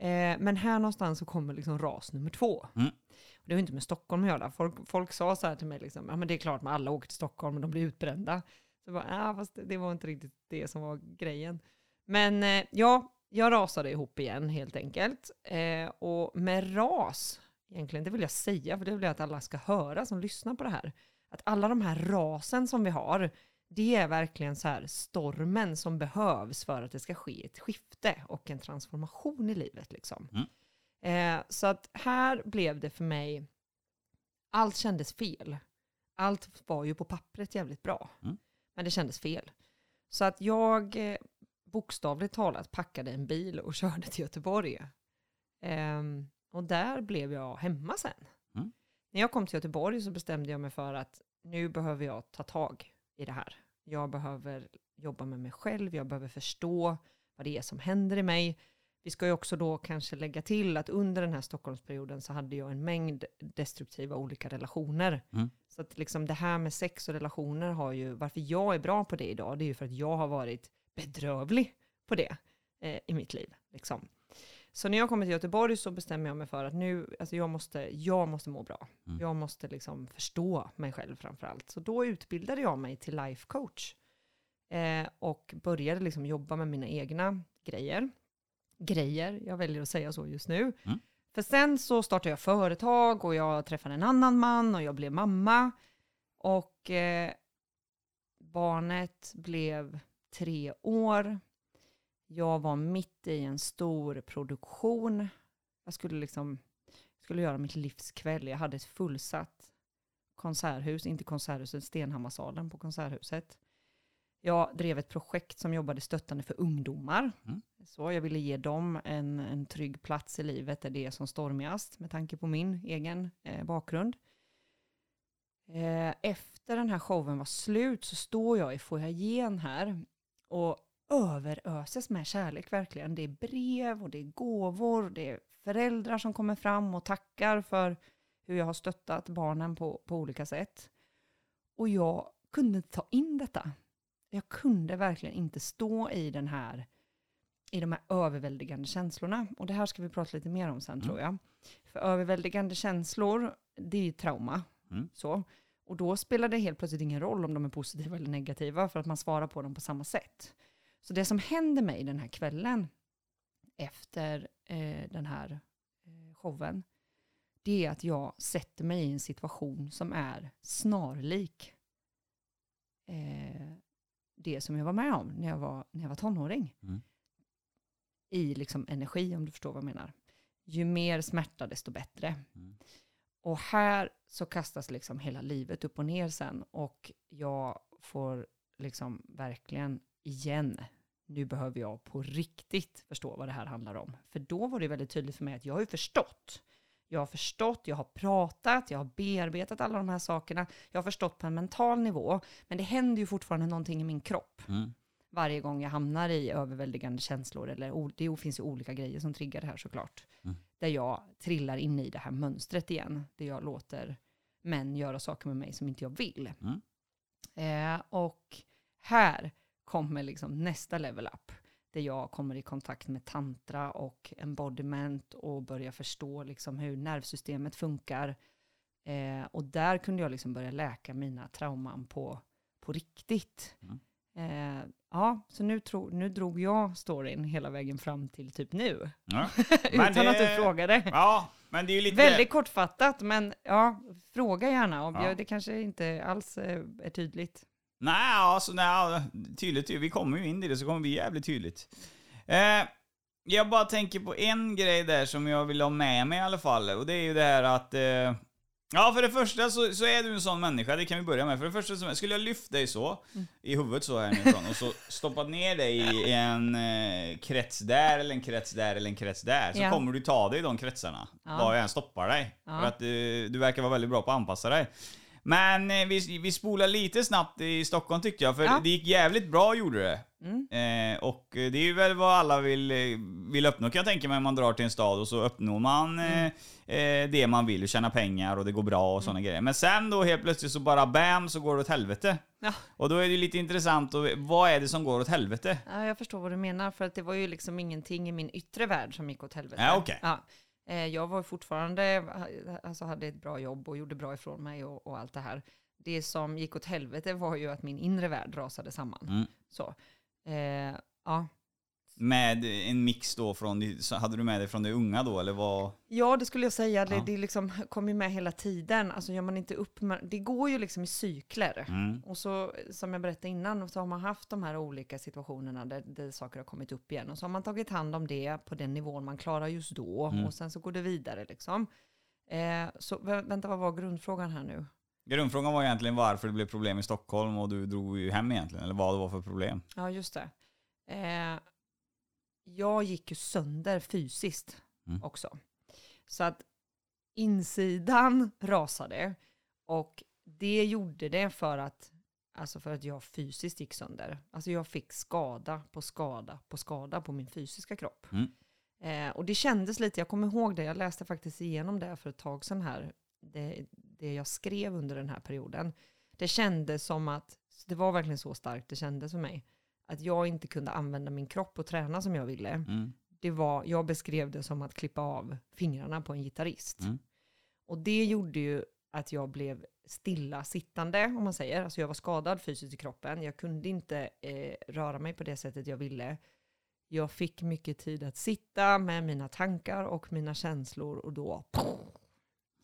Eh, men här någonstans så kommer liksom ras nummer två. Mm. Och det har inte med Stockholm att göra. Folk, folk sa så här till mig, liksom, ja men det är klart att alla åker till Stockholm och de blir utbrända. Så jag bara, ja fast det, det var inte riktigt det som var grejen. Men eh, ja, jag rasade ihop igen helt enkelt. Eh, och med ras, egentligen, det vill jag säga, för det vill jag att alla ska höra som lyssnar på det här. Att alla de här rasen som vi har, Det är verkligen så här stormen som behövs för att det ska ske ett skifte och en transformation i livet. Liksom. Mm. Eh, så att här blev det för mig, allt kändes fel. Allt var ju på pappret jävligt bra, Mm. men det kändes fel. Så att jag eh, bokstavligt talat packade en bil och körde till Göteborg. Ehm, och där blev jag hemma sen. Mm. När jag kom till Göteborg så bestämde jag mig för att nu behöver jag ta tag i det här. Jag behöver jobba med mig själv, jag behöver förstå vad det är som händer i mig. Vi ska ju också då kanske lägga till att under den här Stockholmsperioden så hade jag en mängd destruktiva olika relationer. Mm. Så att liksom det här med sex och relationer har ju, varför jag är bra på det idag, det är ju för att jag har varit bedrövlig på det eh, i mitt liv. Liksom. Så när jag kommer till Göteborg så bestämmer jag mig för att nu, alltså jag måste, jag måste må bra. Mm. Jag måste liksom förstå mig själv framför allt. Så då utbildade jag mig till life coach. Eh, och började liksom jobba med mina egna grejer. Grejer, jag väljer att säga så just nu. Mm. För sen så startade jag företag och jag träffade en annan man och jag blev mamma. Och eh, barnet blev tre år. Jag var mitt i en stor produktion. Jag skulle liksom skulle göra mitt livs kväll. Jag hade ett fullsatt konserthus, inte konserthuset, Stenhammarsalen på konserthuset. Jag drev ett projekt som jobbade stöttande för ungdomar. Mm. Så jag ville ge dem en, en trygg plats i livet där det är som stormigast med tanke på min egen eh, bakgrund. Eh, efter den här showen var slut så står jag i foajén här och överöses med kärlek verkligen. Det är brev och det är gåvor, det är föräldrar som kommer fram och tackar för hur jag har stöttat barnen på, på olika sätt. Och jag kunde inte ta in detta. Jag kunde verkligen inte stå i den här i de här överväldigande känslorna. Och det här ska vi prata lite mer om sen Mm. tror jag. För överväldigande känslor, det är ju trauma. Mm. Så. Och då spelar det helt plötsligt ingen roll om de är positiva eller negativa för att man svarar på dem på samma sätt. Så det som händer mig den här kvällen efter eh, den här eh, showen, det är att jag sätter mig i en situation som är snarlik eh, det som jag var med om när jag var, när jag var tonåring. Mm. I liksom energi, om du förstår vad jag menar. Ju mer smärta, desto bättre. Mm. Och här så kastas liksom hela livet upp och ner sen. Och jag får liksom verkligen igen, nu behöver jag på riktigt förstå vad det här handlar om. För då var det väldigt tydligt för mig att jag har ju förstått. Jag har förstått, jag har pratat, jag har bearbetat alla de här sakerna. Jag har förstått på en mental nivå. Men det händer ju fortfarande någonting i min kropp Mm. varje gång jag hamnar i överväldigande känslor. Eller det finns ju olika grejer som triggar det här såklart. Där jag trillar in i det här mönstret igen. Där jag låter män göra saker med mig som inte jag vill. Mm. Eh, och här kommer liksom nästa level up. Där jag kommer i kontakt med tantra och embodiment och börjar förstå liksom hur nervsystemet funkar. Eh, och där kunde jag liksom börja läka mina trauman på, på riktigt. Mm. Eh, ja, så nu, tro, nu drog jag storyn hela vägen fram till typ nu. Ja. Utan det- att du frågade. ja, men det är ju lite... Väldigt kortfattat, men ja, fråga gärna. Om Ja. jag, det kanske inte alls eh, är tydligt. Nej, alltså nej, tydligt. Vi kommer ju in i det så kommer bli jävligt tydligt. Eh, jag bara tänker på en grej där som jag vill ha med mig i alla fall. Och det är ju det här att... Eh, ja, för det första så, så är du en sån människa, det kan vi börja med. För det första, så, skulle jag lyft dig så, i huvudet så här nerifrån, och så stoppat ner dig i en eh, krets där, eller en krets där, eller en krets där, så Ja. kommer du ta dig i de kretsarna. Ja. Var jag än stoppar dig. Ja. För att eh, du verkar vara väldigt bra på att anpassa dig. Men eh, vi, vi spolar lite snabbt i Stockholm tyckte jag, för Ja. det gick jävligt bra gjorde det. Mm. Eh, och det är ju väl vad alla vill, eh, vill uppnå kan jag tänka mig, om man drar till en stad och så uppnår man Mm. eh, eh, det man vill, och tjäna pengar och det går bra och sådana grejer. Men sen då helt plötsligt så bara bam så går det åt helvete. Ja. Och då är det lite intressant, och vad är det som går åt helvete? Ja, jag förstår vad du menar, för att det var ju liksom ingenting i min yttre värld som gick åt helvete. Ja, okej. Ja. Eh, Jag var fortfarande, alltså hade ett bra jobb och gjorde bra ifrån mig och, och allt det här. Det som gick åt helvete var ju att min inre värld rasade samman. Mm. Så. Eh, ja. Med en mix då från, hade du med dig från det unga då eller vad? Ja, det skulle jag säga. Det, Ja. det liksom kommer med hela tiden. Alltså gör man inte upp det går ju liksom i cykler. Mm. Och så, som jag berättade innan, så har man haft de här olika situationerna där, där saker har kommit upp igen. Och så har man tagit hand om det på den nivån man klarar just då. Mm. Och sen så går det vidare liksom. Eh, så vä- vänta, vad var grundfrågan här nu? Grundfrågan var egentligen varför det blev problem i Stockholm och du drog ju hem egentligen, eller vad det var för problem. Ja, just det. Eh, jag gick ju sönder fysiskt Mm. också. Så att insidan rasade och det gjorde det för att, alltså för att jag fysiskt gick sönder. Alltså jag fick skada på skada på skada på min fysiska kropp. Mm. Eh, och det kändes lite, jag kommer ihåg det, jag läste faktiskt igenom det för ett tag sedan här, det, det jag skrev under den här perioden. Det kändes som att, det var verkligen så starkt det kändes för mig, att jag inte kunde använda min kropp och träna som jag ville. Mm. Det var, jag beskrev det som att klippa av fingrarna på en gitarrist. Mm. Och det gjorde ju att jag blev stilla sittande, om man säger. Alltså jag var skadad fysiskt i kroppen. Jag kunde inte eh, röra mig på det sättet jag ville. Jag fick mycket tid att sitta med mina tankar och mina känslor och då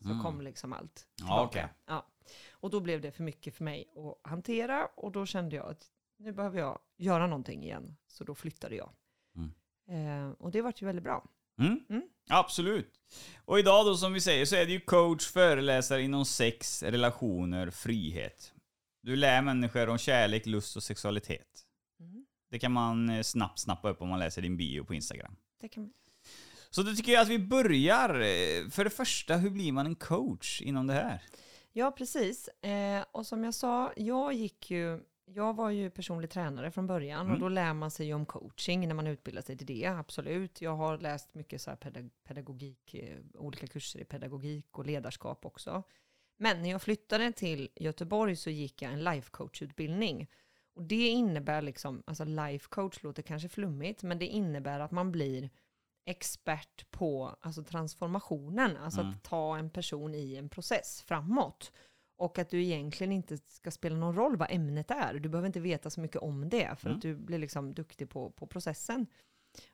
så Mm. kom liksom allt Ja, tillbaka. okej. Ja. Och då blev det för mycket för mig att hantera och då kände jag att nu behöver jag göra någonting igen. Så då flyttade jag. Eh, och det vart ju väldigt bra. Mm. Mm. Absolut. Och idag då som vi säger så är det ju coach, föreläsare inom sex, relationer, frihet. Du lär människor om kärlek, lust och sexualitet. Mm. Det kan man eh, snabbt snappa upp om man läser din bio på Instagram. Det kan... Så då tycker jag att vi börjar. eh, För det första, hur blir man en coach inom det här? Ja, precis. Eh, och som jag sa, jag gick ju, jag var ju personlig tränare från början Mm. och då lär man sig ju om coaching när man utbildar sig till det, absolut. Jag har läst mycket så pedag- pedagogik, eh, olika kurser i pedagogik och ledarskap också. Men när jag flyttade till Göteborg så gick jag en life coach-utbildning. Och det innebär liksom, alltså life coach låter kanske flummigt, men det innebär att man blir expert på alltså transformationen, alltså Mm. att ta en person i en process framåt. Och att du egentligen inte ska spela någon roll vad ämnet är. Du behöver inte veta så mycket om det, för Mm. att du blir liksom duktig på, på processen.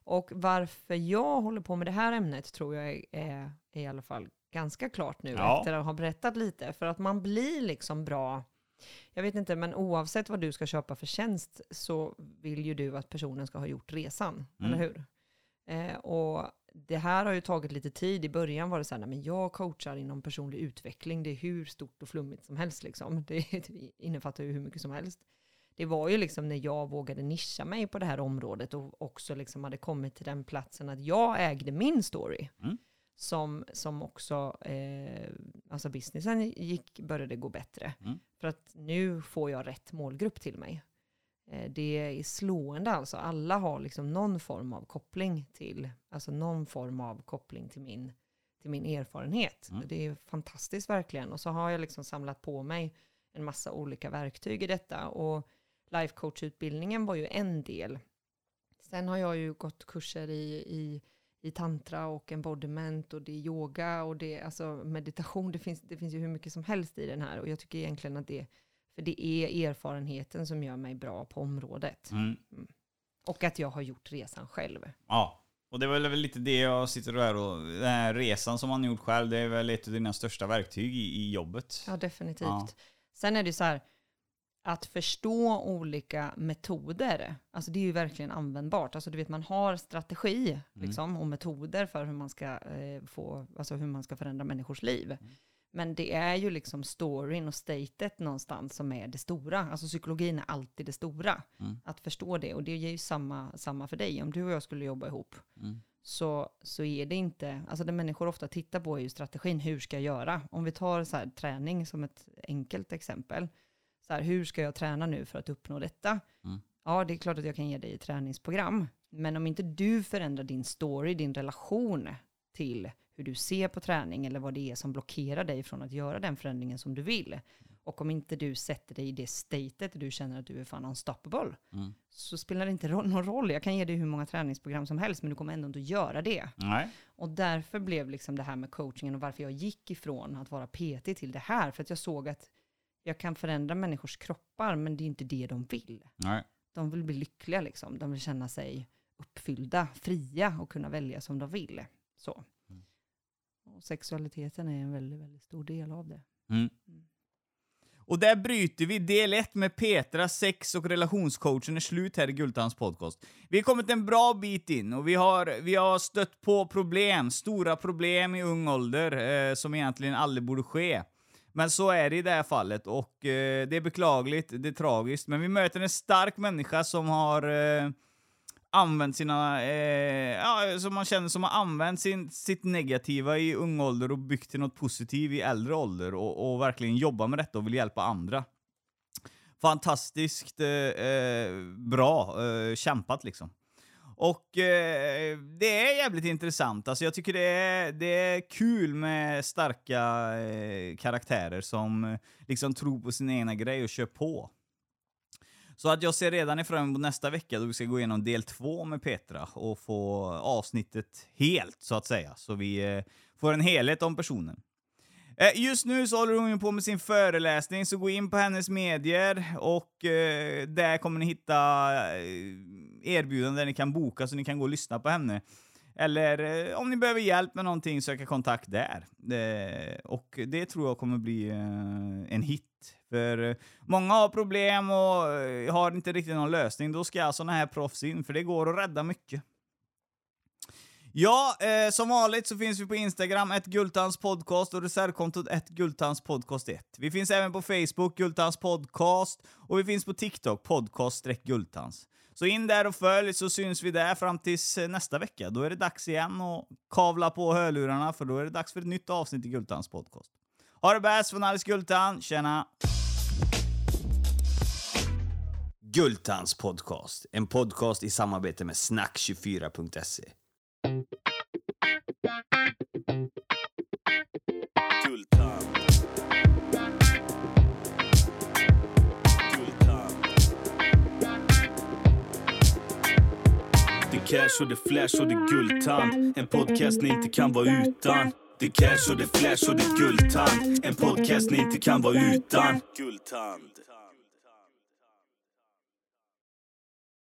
Och varför jag håller på med det här ämnet tror jag är, är, i alla fall ganska klart nu Ja. efter att ha berättat lite. För att man blir liksom bra, jag vet inte, men oavsett vad du ska köpa för tjänst så vill ju du att personen ska ha gjort resan, Mm. eller hur? Eh, och det här har ju tagit lite tid. I början var det så här, nej, men jag coachar inom personlig utveckling. Det är hur stort och flummigt som helst liksom. Det innefattar ju hur mycket som helst. Det var ju liksom när jag vågade nischa mig på det här området och också liksom hade kommit till den platsen att jag ägde min story. Mm. Som, som också, eh, alltså businessen gick, började gå bättre. Mm. För att nu får jag rätt målgrupp till mig. Eh, Det är slående alltså. Alla har liksom någon form av koppling till, alltså någon form av koppling till min, till min erfarenhet. Mm. Det är fantastiskt verkligen. Och så har jag liksom samlat på mig en massa olika verktyg i detta. Och life coach-utbildningen var ju en del. Sen har jag ju gått kurser i, i, i tantra och embodiment och det är yoga och det är alltså meditation. Det finns, det finns ju hur mycket som helst i den här och jag tycker egentligen att det, för det är erfarenheten som gör mig bra på området. Mm. Och att jag har gjort resan själv. Ja. Och det är väl lite det jag sitter där och... Den här resan som man gjort själv, det är väl ett av dina största verktyg i, i jobbet. Ja, definitivt. Ja. Sen är det så här, att förstå olika metoder, alltså det är ju verkligen användbart. Alltså du vet, man har strategi liksom, och metoder för hur man ska eh, få, alltså hur man ska förändra människors liv. Men det är ju liksom storyn och statet någonstans som är det stora. Alltså psykologin är alltid det stora. Mm. Att förstå det. Och det ger ju samma, samma för dig. Om du och jag skulle jobba ihop Mm. så, så är det inte, alltså det människor ofta tittar på är ju strategin, hur ska jag göra? Om vi tar så här, träning som ett enkelt exempel, så här, hur ska jag träna nu för att uppnå detta? Mm. Ja, det är klart att jag kan ge dig ett träningsprogram, men om inte du förändrar din story, din relation till hur du ser på träning eller vad det är som blockerar dig från att göra den förändringen som du vill, och om inte du sätter dig i det statet du känner att du är fan unstoppable, Mm. så spelar det inte någon roll. Jag kan ge dig hur många träningsprogram som helst, men du kommer ändå inte göra det. Nej. Och därför blev liksom det här med coachingen och varför jag gick ifrån att vara PT till det här, för att jag såg att jag kan förändra människors kroppar, men det är inte det de vill. Nej. De vill bli lyckliga liksom. De vill känna sig uppfyllda, fria och kunna välja som de vill. Så. Och sexualiteten är en väldigt, väldigt stor del av det. Mm. Och där bryter vi del ett med Petra, sex och relationscoachen är slut här i Gultans podcast. Vi har kommit en bra bit in och vi har, vi har stött på problem, stora problem i ung ålder eh, som egentligen aldrig borde ske. Men så är det i det här fallet och eh, det är beklagligt, det är tragiskt, men vi möter en stark människa som har eh, använt sina, eh, ja, som man känner som har använt sin, sitt negativa i ung ålder och byggt till något positivt i äldre ålder och, och verkligen jobbar med detta och vill hjälpa andra. Fantastiskt eh, eh, bra eh, kämpat liksom. Och eh, det är jävligt intressant. Alltså jag tycker det är, det är kul med starka eh, karaktärer som eh, liksom tror på sin egna grej och kör på. Så att jag ser redan fram emot nästa vecka då vi ska gå igenom del två med Petra och få avsnittet helt, så att säga. Så vi eh, får en helhet om personen. Eh, just nu så håller hon ju på med sin föreläsning, så gå in på hennes medier och eh, där kommer ni hitta eh, erbjudanden där ni kan boka så ni kan gå och lyssna på henne. Eller eh, om ni behöver hjälp med någonting, söka kontakt där. Eh, och det tror jag kommer bli eh, en hit. För många har problem och har inte riktigt någon lösning. Då ska sådana här proffs in, för det går att rädda mycket. Ja, eh, som vanligt så finns vi på Instagram, ett Gultans podcast och reservkontot ett Gultans podcast 1. Vi finns även på Facebook, Gultans podcast, och vi finns på TikTok, podcast-gultans. Så in där och följ så syns vi där fram tills eh, nästa vecka. Då är det dags igen att kavla på hörlurarna för då är det dags för ett nytt avsnitt i Gultans podcast. Ha det bäst från Alice Gultan, tjena! Gultans podcast, en podcast i samarbete med snack24.se. Gultan. Gultan. Cash och det flash och det guldtand. En podcast ni inte kan vara utan. Det är cash och det flash och det guldtand. En podcast ni inte kan vara utan. Guldtand.